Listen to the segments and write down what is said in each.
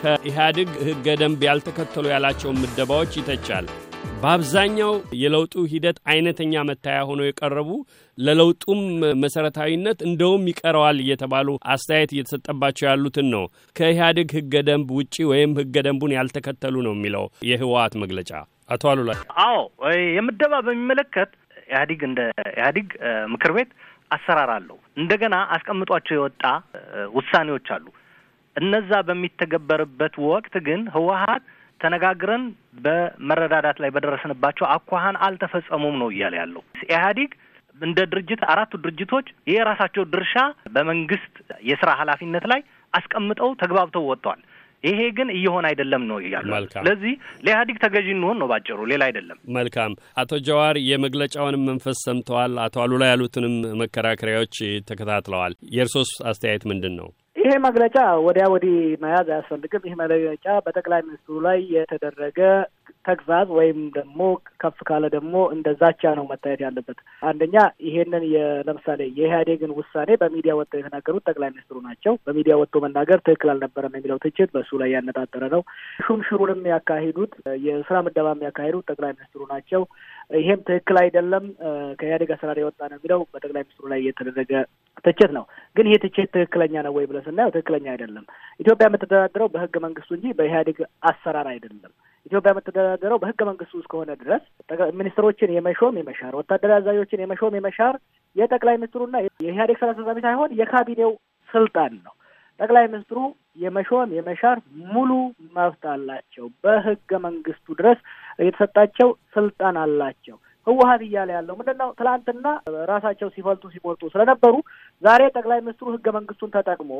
ከኢህአዴግ ህገ ደንብ ያልተከተሉ ያላቸውን ምደባዎች ይተቻል። በአብዛኛው የለውጡ ሂደት አይነተኛ መታያ ሆነው የቀረቡ ለለውጡም መሰረታዊነት እንደውም ይቀረዋል እየተባሉ አስተያየት እየተሰጠባቸው ያሉትን ነው። ከኢህአዴግ ህገ ደንብ ውጪ ወይም ህገ ደንቡን ያልተከተሉ ነው የሚለው የህወሓት መግለጫ። አቶ አሉላ አዎ፣ የምደባ በሚመለከት ኢህአዲግ እንደ ኢህአዲግ ምክር ቤት አሰራር አለው። እንደገና አስቀምጧቸው የወጣ ውሳኔዎች አሉ። እነዛ በሚተገበርበት ወቅት ግን ህወሓት ተነጋግረን በመረዳዳት ላይ በደረስንባቸው አኳኋን አልተፈጸሙም ነው እያለ ያለው ኢህአዲግ እንደ ድርጅት አራቱ ድርጅቶች የራሳቸው ድርሻ በመንግስት የስራ ኃላፊነት ላይ አስቀምጠው ተግባብተው ወጥተዋል። ይሄ ግን እየሆነ አይደለም ነው እያሉ። ስለዚህ ለኢህአዲግ ተገዢ እንሆን ነው ባጭሩ፣ ሌላ አይደለም። መልካም። አቶ ጀዋር የመግለጫውንም መንፈስ ሰምተዋል። አቶ አሉላ ያሉትንም መከራከሪያዎች ተከታትለዋል። የእርሶስ አስተያየት ምንድን ነው? ይሄ መግለጫ ወዲያ ወዲህ መያዝ አያስፈልግም። ይህ መግለጫ በጠቅላይ ሚኒስትሩ ላይ የተደረገ ተግዛዝ ወይም ደግሞ ከፍ ካለ ደግሞ እንደ ዛቻ ነው መታየት ያለበት። አንደኛ ይሄንን ለምሳሌ የኢህአዴግን ውሳኔ በሚዲያ ወጥተው የተናገሩት ጠቅላይ ሚኒስትሩ ናቸው። በሚዲያ ወጥቶ መናገር ትክክል አልነበረም የሚለው ትችት በእሱ ላይ ያነጣጠረ ነው። ሹም ያካሂዱት የስራ ምደባ የሚያካሂዱት ጠቅላይ ሚኒስትሩ ናቸው። ይሄም ትክክል አይደለም፣ ከኢህአዴግ አሰራር የወጣ ነው የሚለው በጠቅላይ ሚኒስትሩ ላይ የተደረገ ትችት ነው። ግን ይህ ትችት ትክክለኛ ነው ወይ ብለን ስናየው ትክክለኛ አይደለም። ኢትዮጵያ የምትተዳደረው በህገ መንግስቱ እንጂ በኢህአዴግ አሰራር አይደለም። ኢትዮጵያ የምትተዳደረው በህገ መንግስቱ እስከሆነ ድረስ ሚኒስትሮችን የመሾም የመሻር፣ ወታደራዊ አዛዦችን የመሾም የመሻር የጠቅላይ ሚኒስትሩና የኢህአዴግ ስራ አስፈጻሚ ሳይሆን የካቢኔው ስልጣን ነው። ጠቅላይ ሚኒስትሩ የመሾም የመሻር ሙሉ መብት አላቸው። በህገ መንግስቱ ድረስ የተሰጣቸው ስልጣን አላቸው። ህወሀት እያለ ያለው ምንድን ነው? ትላንትና ራሳቸው ሲፈልጡ ሲሞልጡ ስለነበሩ ዛሬ ጠቅላይ ሚኒስትሩ ህገ መንግስቱን ተጠቅሞ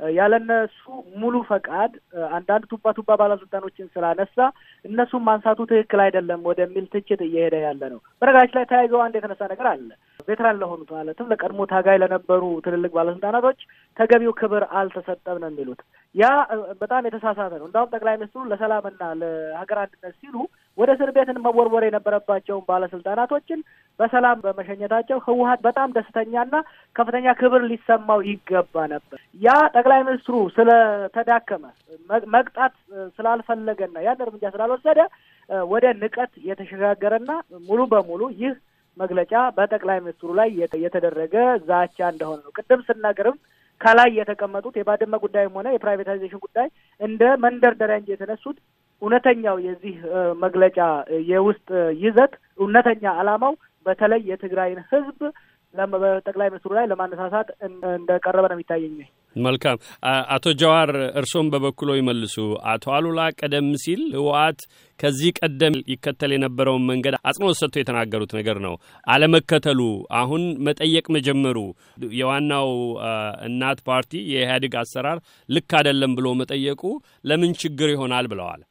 ያለነሱ ሙሉ ፈቃድ አንዳንድ ቱባ ቱባ ባለስልጣኖችን ስላነሳ እነሱን ማንሳቱ ትክክል አይደለም ወደሚል ትችት እየሄደ ያለ ነው። በነገራችን ላይ ተያይዘው አንድ የተነሳ ነገር አለ። ቬትራን ለሆኑት ማለትም ለቀድሞ ታጋይ ለነበሩ ትልልቅ ባለስልጣናቶች ተገቢው ክብር አልተሰጠም ነው የሚሉት። ያ በጣም የተሳሳተ ነው። እንዳሁም ጠቅላይ ሚኒስትሩ ለሰላምና ለሀገር አንድነት ሲሉ ወደ እስር ቤትን መወርወር የነበረባቸውን ባለስልጣናቶችን በሰላም በመሸኘታቸው ህወሀት በጣም ደስተኛና ከፍተኛ ክብር ሊሰማው ይገባ ነበር። ያ ጠቅላይ ሚኒስትሩ ስለተዳከመ መቅጣት ስላልፈለገና ያን እርምጃ ስላልወሰደ ወደ ንቀት የተሸጋገረና ሙሉ በሙሉ ይህ መግለጫ በጠቅላይ ሚኒስትሩ ላይ የተደረገ ዛቻ እንደሆነ ነው። ቅድም ስናገርም ከላይ የተቀመጡት የባድመ ጉዳይም ሆነ የ privatization ጉዳይ እንደ መንደርደሪያ እንጂ የተነሱት እውነተኛው የዚህ መግለጫ የውስጥ ይዘት እውነተኛ ዓላማው በተለይ የትግራይን ህዝብ በጠቅላይ ሚኒስትሩ ላይ ለማነሳሳት እንደቀረበ ነው የሚታየኝ። መልካም አቶ ጀዋር እርሶም በበኩሎ ይመልሱ። አቶ አሉላ ቀደም ሲል ህወሓት ከዚህ ቀደም ይከተል የነበረውን መንገድ አጽንኦት ሰጥቶ የተናገሩት ነገር ነው። አለመከተሉ አሁን መጠየቅ መጀመሩ የዋናው እናት ፓርቲ የኢህአዴግ አሰራር ልክ አይደለም ብሎ መጠየቁ ለምን ችግር ይሆናል ብለዋል።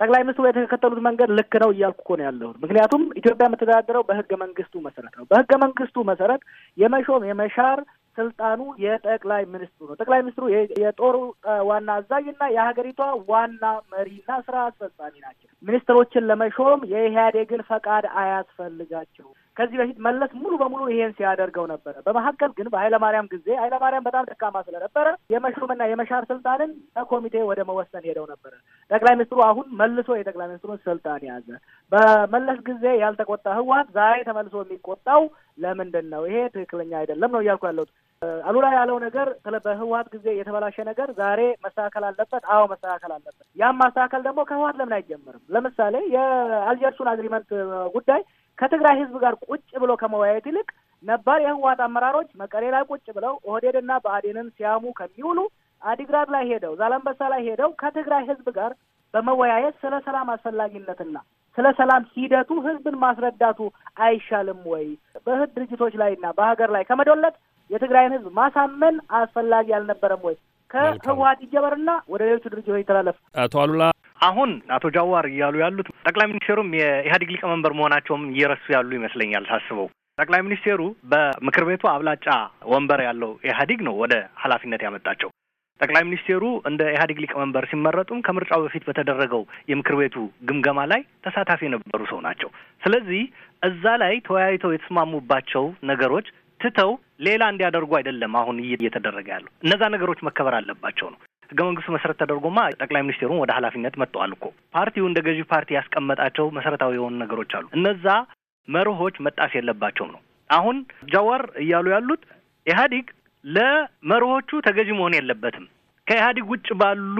ጠቅላይ ሚኒስትሩ የተከተሉት መንገድ ልክ ነው እያልኩ እኮ ነው ያለሁት። ምክንያቱም ኢትዮጵያ የምትተዳደረው በህገ መንግስቱ መሰረት ነው። በህገ መንግስቱ መሰረት የመሾም የመሻር ስልጣኑ የጠቅላይ ሚኒስትሩ ነው። ጠቅላይ ሚኒስትሩ የጦሩ ዋና አዛዥና የሀገሪቷ ዋና መሪና ስራ አስፈጻሚ ናቸው። ሚኒስትሮችን ለመሾም የኢህአዴግን ፈቃድ አያስፈልጋቸውም። ከዚህ በፊት መለስ ሙሉ በሙሉ ይሄን ሲያደርገው ነበረ። በመካከል ግን በኃይለማርያም ጊዜ ኃይለማርያም በጣም ደካማ ስለነበረ የመሾምና የመሻር ስልጣንን በኮሚቴ ወደ መወሰን ሄደው ነበረ። ጠቅላይ ሚኒስትሩ አሁን መልሶ የጠቅላይ ሚኒስትሩን ስልጣን ያዘ። በመለስ ጊዜ ያልተቆጣ ህወሓት ዛሬ ተመልሶ የሚቆጣው ለምንድን ነው? ይሄ ትክክለኛ አይደለም ነው እያልኩ ያለሁት። አሉላ ያለው ነገር በህወሓት ጊዜ የተበላሸ ነገር ዛሬ መስተካከል አለበት። አዎ መስተካከል አለበት። ያም ማስተካከል ደግሞ ከህወሓት ለምን አይጀምርም? ለምሳሌ የአልጀርሱን agreement ጉዳይ ከትግራይ ህዝብ ጋር ቁጭ ብሎ ከመወያየት ይልቅ ነባር የህወሓት አመራሮች መቀሌ ላይ ቁጭ ብለው ኦህዴድና ብአዴንን ሲያሙ ከሚውሉ አዲግራት ላይ ሄደው ዛላንበሳ ላይ ሄደው ከትግራይ ህዝብ ጋር በመወያየት ስለ ሰላም አስፈላጊነትና ስለ ሰላም ሂደቱ ህዝብን ማስረዳቱ አይሻልም ወይ? በህድ ድርጅቶች ላይና በሀገር ላይ ከመዶለት የትግራይን ህዝብ ማሳመን አስፈላጊ አልነበረም ወይ? ከህወሓት ይጀበርና ወደ ሌሎቹ ድርጅቶች ይተላለፍ። አቶ አሉላ አሁን አቶ ጃዋር እያሉ ያሉት ጠቅላይ ሚኒስቴሩም የኢህአዴግ ሊቀመንበር መሆናቸውም እየረሱ ያሉ ይመስለኛል ሳስበው። ጠቅላይ ሚኒስቴሩ በምክር ቤቱ አብላጫ ወንበር ያለው ኢህአዴግ ነው ወደ ኃላፊነት ያመጣቸው። ጠቅላይ ሚኒስቴሩ እንደ ኢህአዴግ ሊቀመንበር ሲመረጡም ከምርጫው በፊት በተደረገው የምክር ቤቱ ግምገማ ላይ ተሳታፊ የነበሩ ሰው ናቸው። ስለዚህ እዛ ላይ ተወያይተው የተስማሙባቸው ነገሮች ትተው ሌላ እንዲያደርጉ አይደለም አሁን እየተደረገ ያለው። እነዛ ነገሮች መከበር አለባቸው ነው። ህገ መንግስቱ መሰረት ተደርጎማ ጠቅላይ ሚኒስቴሩን ወደ ኃላፊነት መጥተዋል እኮ። ፓርቲው እንደ ገዢ ፓርቲ ያስቀመጣቸው መሰረታዊ የሆኑ ነገሮች አሉ። እነዛ መርሆች መጣስ የለባቸውም ነው። አሁን ጃዋር እያሉ ያሉት ኢህአዲግ ለመርሆቹ ተገዢ መሆን የለበትም። ከኢህአዲግ ውጭ ባሉ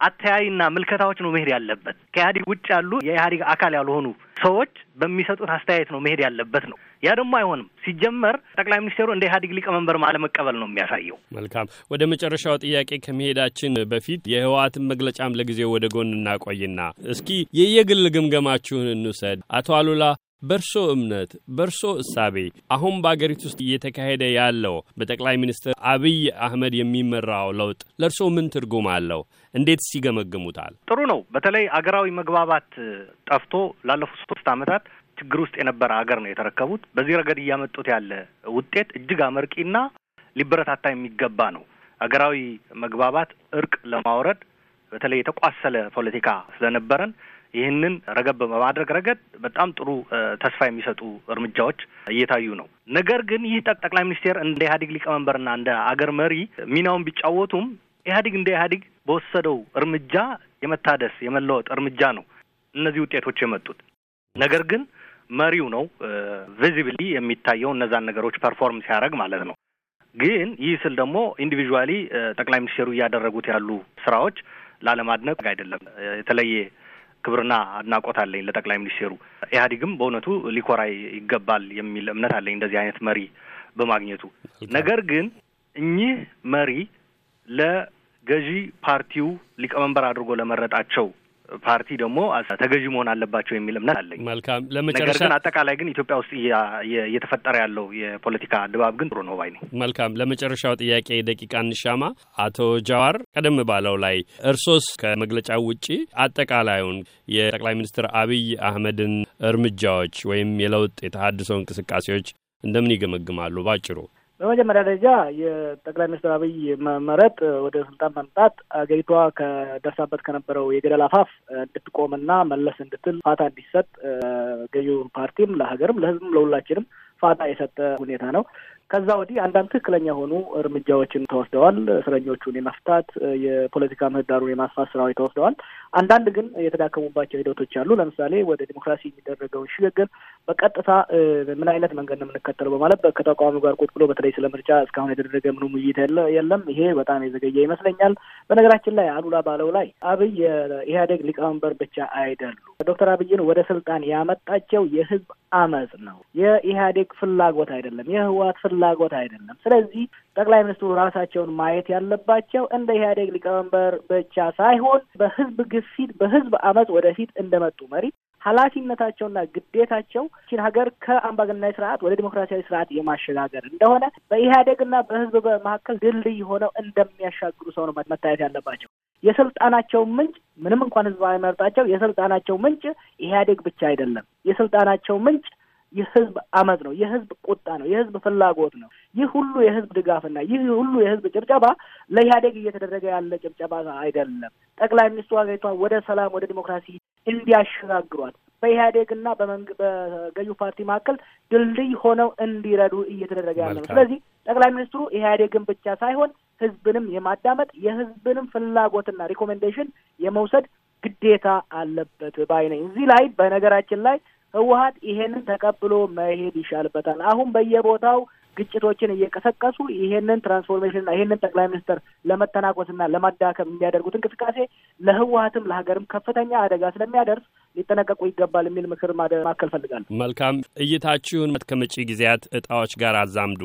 አተያይና ምልከታዎች ነው መሄድ ያለበት። ከኢህአዲግ ውጭ ያሉ የኢህአዲግ አካል ያልሆኑ ሰዎች በሚሰጡት አስተያየት ነው መሄድ ያለበት ነው። ያ ደግሞ አይሆንም። ሲጀመር ጠቅላይ ሚኒስቴሩ እንደ ኢህአዲግ ሊቀመንበር አለመቀበል ነው የሚያሳየው። መልካም። ወደ መጨረሻው ጥያቄ ከመሄዳችን በፊት የህወሓትን መግለጫም ለጊዜው ወደ ጎን እናቆይና እስኪ የየግል ግምገማችሁን እንውሰድ። አቶ አሉላ በእርሶ እምነት በእርሶ እሳቤ አሁን በአገሪቱ ውስጥ እየተካሄደ ያለው በጠቅላይ ሚኒስትር አብይ አህመድ የሚመራው ለውጥ ለእርሶ ምን ትርጉም አለው? እንዴት ሲገመግሙታል? ጥሩ ነው። በተለይ አገራዊ መግባባት ጠፍቶ ላለፉት ሶስት ዓመታት ችግር ውስጥ የነበረ አገር ነው የተረከቡት። በዚህ ረገድ እያመጡት ያለ ውጤት እጅግ አመርቂና ሊበረታታ የሚገባ ነው። አገራዊ መግባባት፣ እርቅ ለማውረድ በተለይ የተቋሰለ ፖለቲካ ስለነበረን ይህንን ረገብ በማድረግ ረገድ በጣም ጥሩ ተስፋ የሚሰጡ እርምጃዎች እየታዩ ነው። ነገር ግን ይህ ጠቅላይ ሚኒስቴር እንደ ኢህአዴግ ሊቀመንበርና እንደ አገር መሪ ሚናውን ቢጫወቱም ኢህአዴግ እንደ ኢህአዴግ በወሰደው እርምጃ የመታደስ የመለወጥ እርምጃ ነው እነዚህ ውጤቶች የመጡት። ነገር ግን መሪው ነው visibly የሚታየው እነዛን ነገሮች perform ሲያደርግ ማለት ነው። ግን ይህ ስል ደግሞ individually ጠቅላይ ሚኒስቴሩ እያደረጉት ያሉ ስራዎች ላለማድነቅ አይደለም። የተለየ ክብርና አድናቆት አለኝ ለጠቅላይ ሚኒስቴሩ። ኢህአዴግም በእውነቱ ሊኮራ ይገባል የሚል እምነት አለኝ እንደዚህ አይነት መሪ በማግኘቱ። ነገር ግን እኚህ መሪ ለገዢ ፓርቲው ሊቀመንበር አድርጎ ለመረጣቸው ፓርቲ ደግሞ ተገዢ መሆን አለባቸው የሚል እምነት አለኝ። መልካም። ነገር ለመጨረሻ ግን አጠቃላይ ግን ኢትዮጵያ ውስጥ እየተፈጠረ ያለው የፖለቲካ ድባብ ግን ጥሩ ነው ባይ ነኝ። መልካም። ለመጨረሻው ጥያቄ ደቂቃ እንሻማ። አቶ ጃዋር ቀደም ባለው ላይ እርሶስ ከመግለጫው ውጪ አጠቃላዩን የጠቅላይ ሚኒስትር አብይ አህመድን እርምጃዎች ወይም የለውጥ የተሀድሶ እንቅስቃሴዎች እንደምን ይገመግማሉ? ባጭሩ በመጀመሪያ ደረጃ የጠቅላይ ሚኒስትር አብይ መመረጥ ወደ ስልጣን መምጣት አገሪቷ ከደርሳበት ከነበረው የገደል አፋፍ እንድትቆምና መለስ እንድትል ፋታ እንዲሰጥ ገዢው ፓርቲም ለሀገርም ለሕዝብም ለሁላችንም ፋታ የሰጠ ሁኔታ ነው። ከዛ ወዲህ አንዳንድ ትክክለኛ የሆኑ እርምጃዎችን ተወስደዋል። እስረኞቹን የመፍታት የፖለቲካ ምህዳሩን የማስፋት ስራዎች ተወስደዋል። አንዳንድ ግን የተዳከሙባቸው ሂደቶች አሉ። ለምሳሌ ወደ ዲሞክራሲ የሚደረገውን ሽግግር በቀጥታ ምን አይነት መንገድ ነው የምንከተለው በማለት ከተቃዋሚው ጋር ቁጭ ብሎ በተለይ ስለ ምርጫ እስካሁን የተደረገ ምንም ውይይት የለም። ይሄ በጣም የዘገየ ይመስለኛል። በነገራችን ላይ አሉላ ባለው ላይ አብይ የኢህአዴግ ሊቀመንበር ብቻ አይደሉም። ዶክተር አብይን ወደ ስልጣን ያመጣቸው የህዝብ አመፅ ነው። የኢህአዴግ ፍላጎት አይደለም። የህወሓት አይደለም። ስለዚህ ጠቅላይ ሚኒስትሩ ራሳቸውን ማየት ያለባቸው እንደ ኢህአዴግ ሊቀመንበር ብቻ ሳይሆን በህዝብ ግፊት፣ በህዝብ አመፅ ወደፊት እንደመጡ መሪ ኃላፊነታቸውና ግዴታቸው ችን ሀገር ከአምባገነናዊ ስርዓት ወደ ዲሞክራሲያዊ ስርዓት የማሸጋገር እንደሆነ በኢህአዴግና በህዝብ መካከል ድልድይ ሆነው እንደሚያሻግሩ ሰው ነው መታየት ያለባቸው። የስልጣናቸው ምንጭ ምንም እንኳን ህዝብ አይመርጣቸው፣ የስልጣናቸው ምንጭ ኢህአዴግ ብቻ አይደለም። የስልጣናቸው ምንጭ የህዝብ አመፅ ነው። የህዝብ ቁጣ ነው። የህዝብ ፍላጎት ነው። ይህ ሁሉ የህዝብ ድጋፍና ይህ ሁሉ የህዝብ ጭብጨባ ለኢህአዴግ እየተደረገ ያለ ጭብጨባ አይደለም። ጠቅላይ ሚኒስትሩ ሀገሪቷን ወደ ሰላም፣ ወደ ዲሞክራሲ እንዲያሸጋግሯት በኢህአዴግና በገዢው ፓርቲ መካከል ድልድይ ሆነው እንዲረዱ እየተደረገ ያለ ነው። ስለዚህ ጠቅላይ ሚኒስትሩ ኢህአዴግን ብቻ ሳይሆን ህዝብንም የማዳመጥ የህዝብንም ፍላጎትና recommendation የመውሰድ ግዴታ አለበት ባይ ነኝ። እዚህ ላይ በነገራችን ላይ ህወሀት ይሄንን ተቀብሎ መሄድ ይሻልበታል። አሁን በየቦታው ግጭቶችን እየቀሰቀሱ ይሄንን transformation ና ይሄንን ጠቅላይ ሚኒስትር ለመተናኮስና ለማዳከም የሚያደርጉት እንቅስቃሴ ለህወሀትም ለሀገርም ከፍተኛ አደጋ ስለሚያደርስ ሊጠነቀቁ ይገባል የሚል ምክር ማከል ፈልጋለሁ። መልካም እይታችሁን ከመጪ ጊዜያት እጣዎች ጋር አዛምዱ።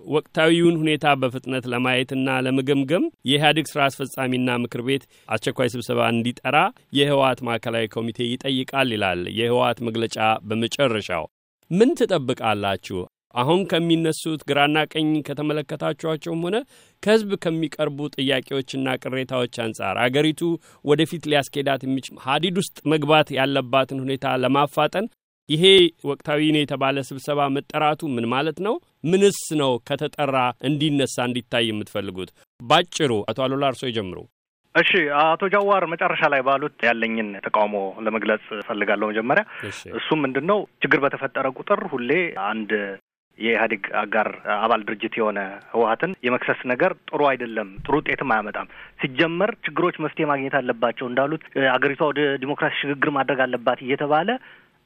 ወቅታዊውን ሁኔታ በፍጥነት ለማየትና ለመገምገም የኢህአዴግ ስራ አስፈጻሚና ምክር ቤት አስቸኳይ ስብሰባ እንዲጠራ የህወሓት ማዕከላዊ ኮሚቴ ይጠይቃል ይላል የህወሓት መግለጫ በመጨረሻው። ምን ትጠብቃላችሁ? አሁን ከሚነሱት ግራና ቀኝ ከተመለከታችኋቸውም ሆነ ከህዝብ ከሚቀርቡ ጥያቄዎችና ቅሬታዎች አንጻር አገሪቱ ወደፊት ሊያስኬዳት የሚችል ሀዲድ ውስጥ መግባት ያለባትን ሁኔታ ለማፋጠን ይሄ ወቅታዊ ነው የተባለ ስብሰባ መጠራቱ ምን ማለት ነው? ምንስ ነው ከተጠራ እንዲነሳ እንዲታይ የምትፈልጉት? ባጭሩ አቶ አሉላ እርሶ ይጀምሩ። እሺ፣ አቶ ጃዋር መጨረሻ ላይ ባሉት ያለኝን ተቃውሞ ለመግለጽ እፈልጋለሁ። መጀመሪያ እሱም ምንድን ነው ችግር በተፈጠረ ቁጥር ሁሌ አንድ የኢህአዴግ አጋር አባል ድርጅት የሆነ ህወሀትን የመክሰስ ነገር ጥሩ አይደለም፣ ጥሩ ውጤትም አያመጣም። ሲጀመር ችግሮች መፍትሄ ማግኘት አለባቸው እንዳሉት አገሪቷ ወደ ዲሞክራሲ ሽግግር ማድረግ አለባት እየተባለ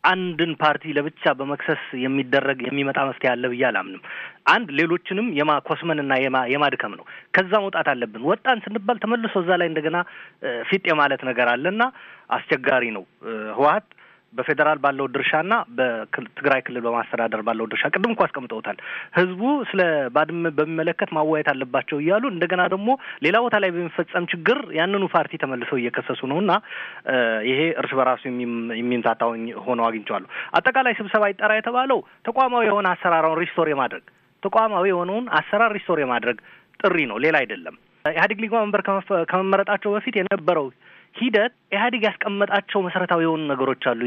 አንድን ፓርቲ ለብቻ በመክሰስ የሚደረግ የሚመጣ መፍትሄ አለ ብዬ አላምንም። አንድ ሌሎችንም የማኮስመንና የማድከም ነው። ከዛ መውጣት አለብን። ወጣን ስንባል ተመልሶ እዛ ላይ እንደገና ፊት የማለት ነገር አለና አስቸጋሪ ነው። ህወሀት በፌዴራል ባለው ድርሻና በትግራይ ክልል በማስተዳደር ባለው ድርሻ ቅድም እኮ አስቀምጠውታል። ህዝቡ ስለ ባድመ በሚመለከት ማወያየት አለባቸው እያሉ እንደገና ደግሞ ሌላ ቦታ ላይ በሚፈጸም ችግር ያንኑ ፓርቲ ተመልሰው እየከሰሱ ነው እና ይሄ እርስ በራሱ የሚምታታ ሆነው አግኝቼዋለሁ። አጠቃላይ ስብሰባ ይጠራ የተባለው ተቋማዊ የሆነ አሰራራውን restore የማድረግ ተቋማዊ የሆነውን አሰራር restore የማድረግ ጥሪ ነው፣ ሌላ አይደለም። ኢህአዴግ ሊቀመንበር ከመመረጣቸው በፊት የነበረው ሂደት ኢህአዴግ ያስቀመጣቸው መሰረታዊ የሆኑ ነገሮች አሉ።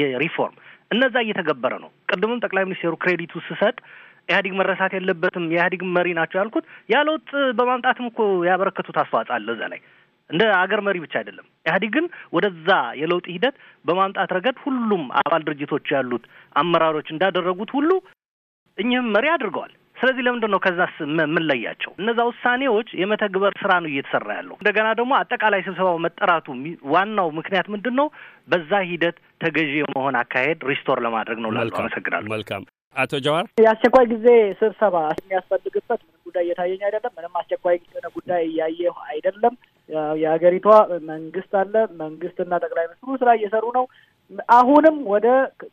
የሪፎርም እነዛ እየተገበረ ነው። ቅድምም ጠቅላይ ሚኒስቴሩ ክሬዲቱ ስሰጥ ኢህአዴግ መረሳት የለበትም የኢህአዴግ መሪ ናቸው ያልኩት ያ ለውጥ በማምጣትም እኮ ያበረከቱት አስተዋጽኦ አለ እዛ ላይ እንደ አገር መሪ ብቻ አይደለም። ኢህአዴግን ወደዛ የለውጥ ሂደት በማምጣት ረገድ ሁሉም አባል ድርጅቶች ያሉት አመራሮች እንዳደረጉት ሁሉ እኚህም መሪ አድርገዋል። ስለዚህ ለምንድን ነው ከዛስ የምንለያቸው? እነዛ ውሳኔዎች የመተግበር ስራ ነው እየተሰራ ያለው። እንደገና ደግሞ አጠቃላይ ስብሰባው መጠራቱ ዋናው ምክንያት ምንድን ነው? በዛ ሂደት ተገዢ የመሆን አካሄድ restore ለማድረግ ነው። ላሉ አመሰግናለሁ። መልካም አቶ ጀዋር የአስቸኳይ ጊዜ ስብሰባ የሚያስፈልግበት ምንም ጉዳይ እየታየኝ አይደለም። ምንም አስቸኳይ ጉዳይ እያየሁ አይደለም። የሀገሪቷ መንግስት አለ። መንግስትና ጠቅላይ ሚኒስትሩ ስራ እየሰሩ ነው። አሁንም ወደ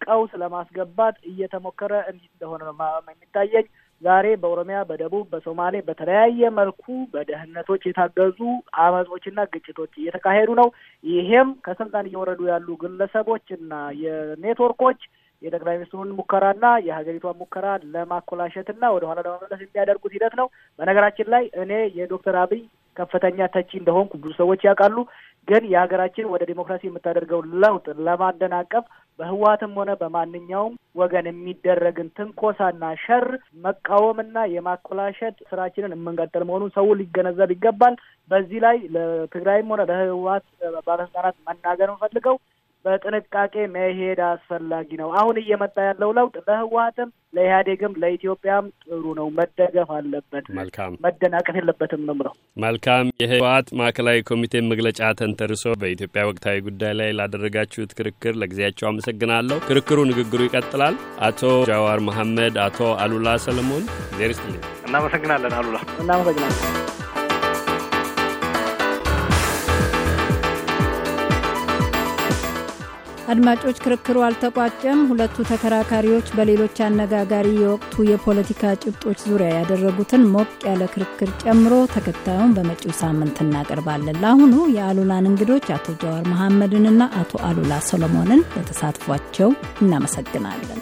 ቀውስ ለማስገባት እየተሞከረ እንደሆነ ነው የሚታየኝ። ዛሬ በኦሮሚያ፣ በደቡብ፣ በሶማሌ በተለያየ መልኩ በደህንነቶች የታገዙ አመጾችና ግጭቶች እየተካሄዱ ነው። ይሄም ከስልጣን እየወረዱ ያሉ ግለሰቦችና የኔትወርኮች የጠቅላይ ሚኒስትሩን ሙከራና የሀገሪቷን ሙከራ ለማኮላሸትና ወደ ኋላ ለመመለስ የሚያደርጉት ሂደት ነው። በነገራችን ላይ እኔ የዶክተር አብይ ከፍተኛ ተቺ እንደሆንኩ ብዙ ሰዎች ያውቃሉ። ግን የሀገራችን ወደ ዲሞክራሲ የምታደርገው ለውጥ ለማደናቀፍ በህወሓትም ሆነ በማንኛውም ወገን የሚደረግን ትንኮሳና ሸር መቃወምና የማኮላሸት ስራችንን የምንቀጥል መሆኑን ሰው ሊገነዘብ ይገባል። በዚህ ላይ ለትግራይም ሆነ ለህወሓት ባለስልጣናት መናገር እንፈልገው በጥንቃቄ መሄድ አስፈላጊ ነው። አሁን እየመጣ ያለው ለውጥ ለህወሓትም ለኢህአዴግም ለኢትዮጵያም ጥሩ ነው፣ መደገፍ አለበት። መልካም መደናቀፍ የለበትም ነው መልካም የህወሓት ማዕከላዊ ኮሚቴ መግለጫ ተንተርሶ በኢትዮጵያ ወቅታዊ ጉዳይ ላይ ላደረጋችሁት ክርክር ለጊዜያቸው አመሰግናለሁ። ክርክሩ፣ ንግግሩ ይቀጥላል። አቶ ጃዋር መሐመድ፣ አቶ አሉላ ሰለሞን ዜር ይስጥልኝ። እናመሰግናለን። አሉላ እናመሰግናለን። አድማጮች፣ ክርክሩ አልተቋጨም። ሁለቱ ተከራካሪዎች በሌሎች አነጋጋሪ የወቅቱ የፖለቲካ ጭብጦች ዙሪያ ያደረጉትን ሞቅ ያለ ክርክር ጨምሮ ተከታዩን በመጪው ሳምንት እናቀርባለን። ለአሁኑ የአሉላን እንግዶች አቶ ጀዋር መሐመድንና አቶ አሉላ ሰሎሞንን ለተሳትፏቸው እናመሰግናለን።